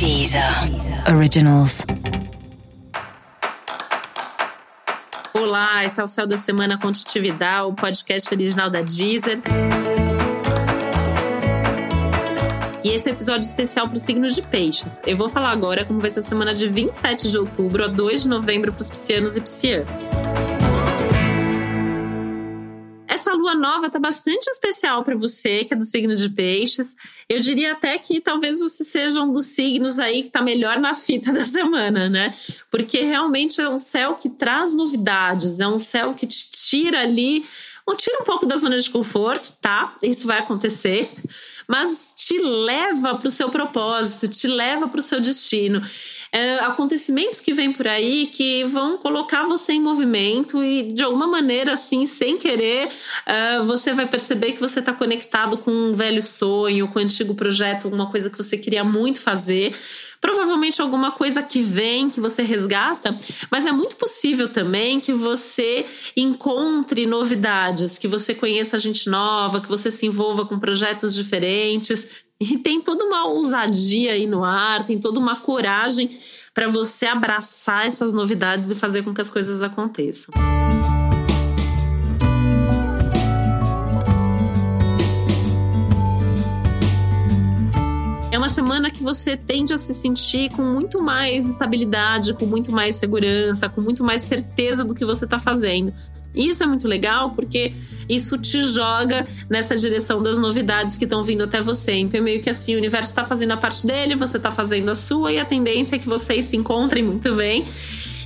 Deezer Originals. Olá, esse é o Céu da Semana Contitividade, o podcast original da Deezer. E esse é um episódio especial para os signos de peixes. Eu vou falar agora como vai ser a semana de 27 de outubro a 2 de novembro para os piscianos e piscianas essa lua nova tá bastante especial para você, que é do signo de peixes. Eu diria até que talvez você seja um dos signos aí que tá melhor na fita da semana, né? Porque realmente é um céu que traz novidades, é um céu que te tira ali, ou tira um pouco da zona de conforto, tá? Isso vai acontecer mas te leva para o seu propósito, te leva para o seu destino é, acontecimentos que vêm por aí que vão colocar você em movimento e de alguma maneira, assim, sem querer, uh, você vai perceber que você está conectado com um velho sonho, com um antigo projeto, alguma coisa que você queria muito fazer provavelmente alguma coisa que vem, que você resgata, mas é muito possível também que você encontre novidades, que você conheça gente nova, que você se envolva com projetos diferentes. E tem toda uma ousadia aí no ar, tem toda uma coragem para você abraçar essas novidades e fazer com que as coisas aconteçam. É uma semana que você tende a se sentir com muito mais estabilidade, com muito mais segurança, com muito mais certeza do que você está fazendo. Isso é muito legal porque isso te joga nessa direção das novidades que estão vindo até você. Então é meio que assim, o universo está fazendo a parte dele, você está fazendo a sua e a tendência é que vocês se encontrem muito bem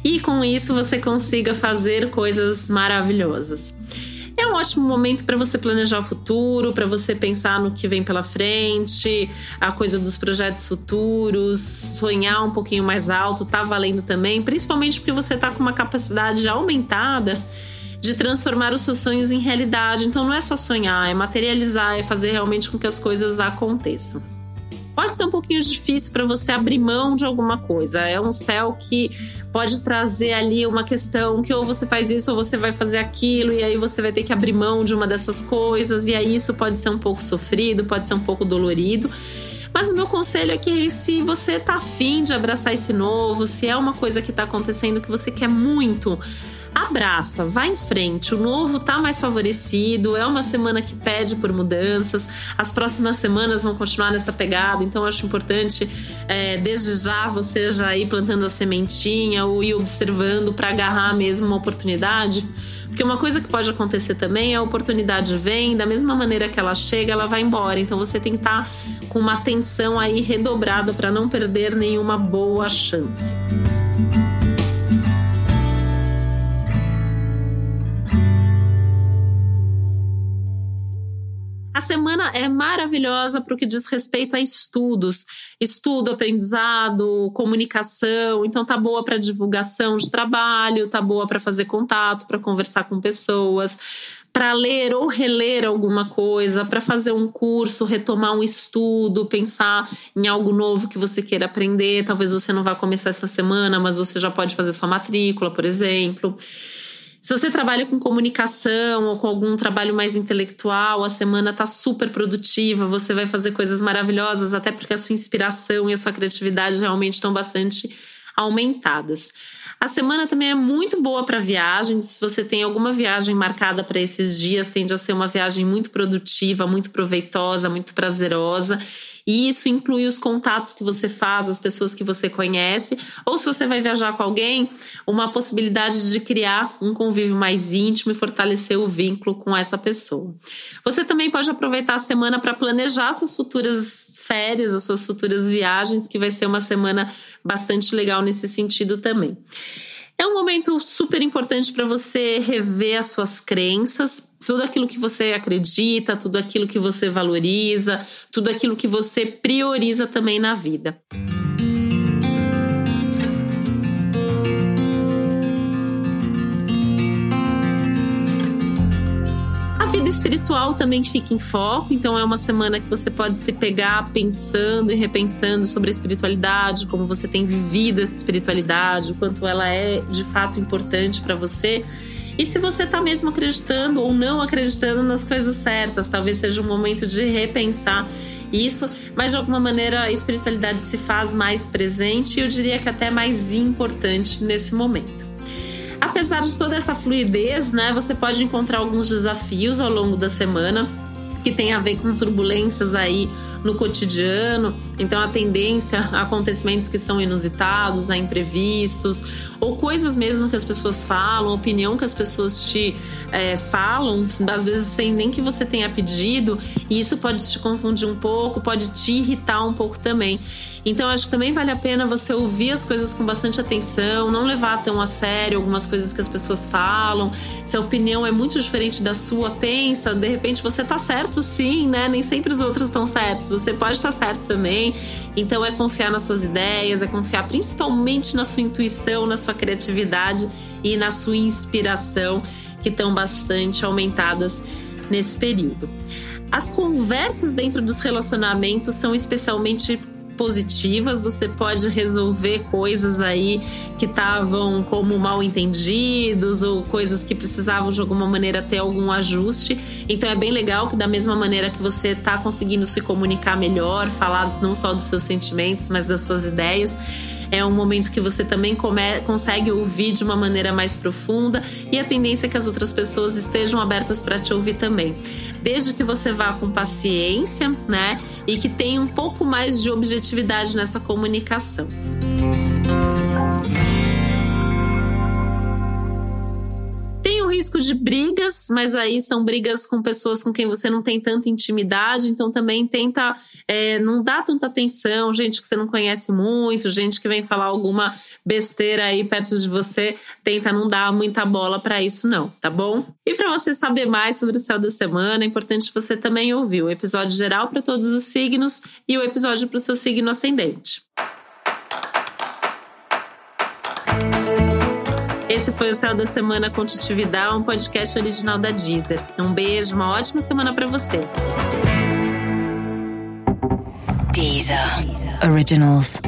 e com isso você consiga fazer coisas maravilhosas. É um ótimo momento para você planejar o futuro, para você pensar no que vem pela frente, a coisa dos projetos futuros, sonhar um pouquinho mais alto, tá valendo também, principalmente porque você tá com uma capacidade aumentada de transformar os seus sonhos em realidade. Então não é só sonhar, é materializar, é fazer realmente com que as coisas aconteçam. Pode ser um pouquinho difícil para você abrir mão de alguma coisa. É um céu que pode trazer ali uma questão que ou você faz isso ou você vai fazer aquilo, e aí você vai ter que abrir mão de uma dessas coisas, e aí isso pode ser um pouco sofrido, pode ser um pouco dolorido. Mas o meu conselho é que se você tá afim de abraçar esse novo, se é uma coisa que tá acontecendo que você quer muito, abraça, vai em frente. O novo tá mais favorecido, é uma semana que pede por mudanças. As próximas semanas vão continuar nessa pegada, então acho importante é, desde já você já ir plantando a sementinha ou ir observando para agarrar mesmo uma oportunidade. Porque uma coisa que pode acontecer também é a oportunidade vem, da mesma maneira que ela chega, ela vai embora. Então você tem que estar tá com uma atenção aí redobrada para não perder nenhuma boa chance. Semana é maravilhosa para o que diz respeito a estudos, estudo, aprendizado, comunicação. Então tá boa para divulgação de trabalho, tá boa para fazer contato, para conversar com pessoas, para ler ou reler alguma coisa, para fazer um curso, retomar um estudo, pensar em algo novo que você queira aprender. Talvez você não vá começar essa semana, mas você já pode fazer sua matrícula, por exemplo. Se você trabalha com comunicação ou com algum trabalho mais intelectual, a semana está super produtiva, você vai fazer coisas maravilhosas, até porque a sua inspiração e a sua criatividade realmente estão bastante aumentadas. A semana também é muito boa para viagens. Se você tem alguma viagem marcada para esses dias, tende a ser uma viagem muito produtiva, muito proveitosa, muito prazerosa. E isso inclui os contatos que você faz, as pessoas que você conhece, ou se você vai viajar com alguém, uma possibilidade de criar um convívio mais íntimo e fortalecer o vínculo com essa pessoa. Você também pode aproveitar a semana para planejar suas futuras férias, as suas futuras viagens, que vai ser uma semana bastante legal nesse sentido também. É um momento super importante para você rever as suas crenças, tudo aquilo que você acredita, tudo aquilo que você valoriza, tudo aquilo que você prioriza também na vida. Espiritual também fica em foco, então é uma semana que você pode se pegar pensando e repensando sobre a espiritualidade, como você tem vivido essa espiritualidade, o quanto ela é de fato importante para você e se você está mesmo acreditando ou não acreditando nas coisas certas, talvez seja um momento de repensar isso, mas de alguma maneira a espiritualidade se faz mais presente e eu diria que até mais importante nesse momento. Apesar de toda essa fluidez, né, você pode encontrar alguns desafios ao longo da semana que tem a ver com turbulências aí no cotidiano. Então, a tendência a acontecimentos que são inusitados, a imprevistos, ou coisas mesmo que as pessoas falam, opinião que as pessoas te é, falam, às vezes sem nem que você tenha pedido, e isso pode te confundir um pouco, pode te irritar um pouco também. Então, acho que também vale a pena você ouvir as coisas com bastante atenção, não levar tão a sério algumas coisas que as pessoas falam. Se a opinião é muito diferente da sua, pensa, de repente você tá certo sim, né? Nem sempre os outros estão certos você pode estar certo também. Então é confiar nas suas ideias, é confiar principalmente na sua intuição, na sua criatividade e na sua inspiração, que estão bastante aumentadas nesse período. As conversas dentro dos relacionamentos são especialmente positivas, você pode resolver coisas aí que estavam como mal entendidos ou coisas que precisavam de alguma maneira ter algum ajuste. Então é bem legal que da mesma maneira que você está conseguindo se comunicar melhor, falar não só dos seus sentimentos, mas das suas ideias, é um momento que você também come, consegue ouvir de uma maneira mais profunda e a tendência é que as outras pessoas estejam abertas para te ouvir também. Desde que você vá com paciência, né? E que tenha um pouco mais de objetividade nessa comunicação. Risco de brigas, mas aí são brigas com pessoas com quem você não tem tanta intimidade, então também tenta é, não dar tanta atenção, gente que você não conhece muito, gente que vem falar alguma besteira aí perto de você, tenta não dar muita bola para isso não, tá bom? E para você saber mais sobre o céu da semana, é importante você também ouvir o episódio geral para todos os signos e o episódio para o seu signo ascendente. Esse foi o Céu da Semana com Titividade, um podcast original da Deezer. Um beijo, uma ótima semana para você. Deezer. Originals.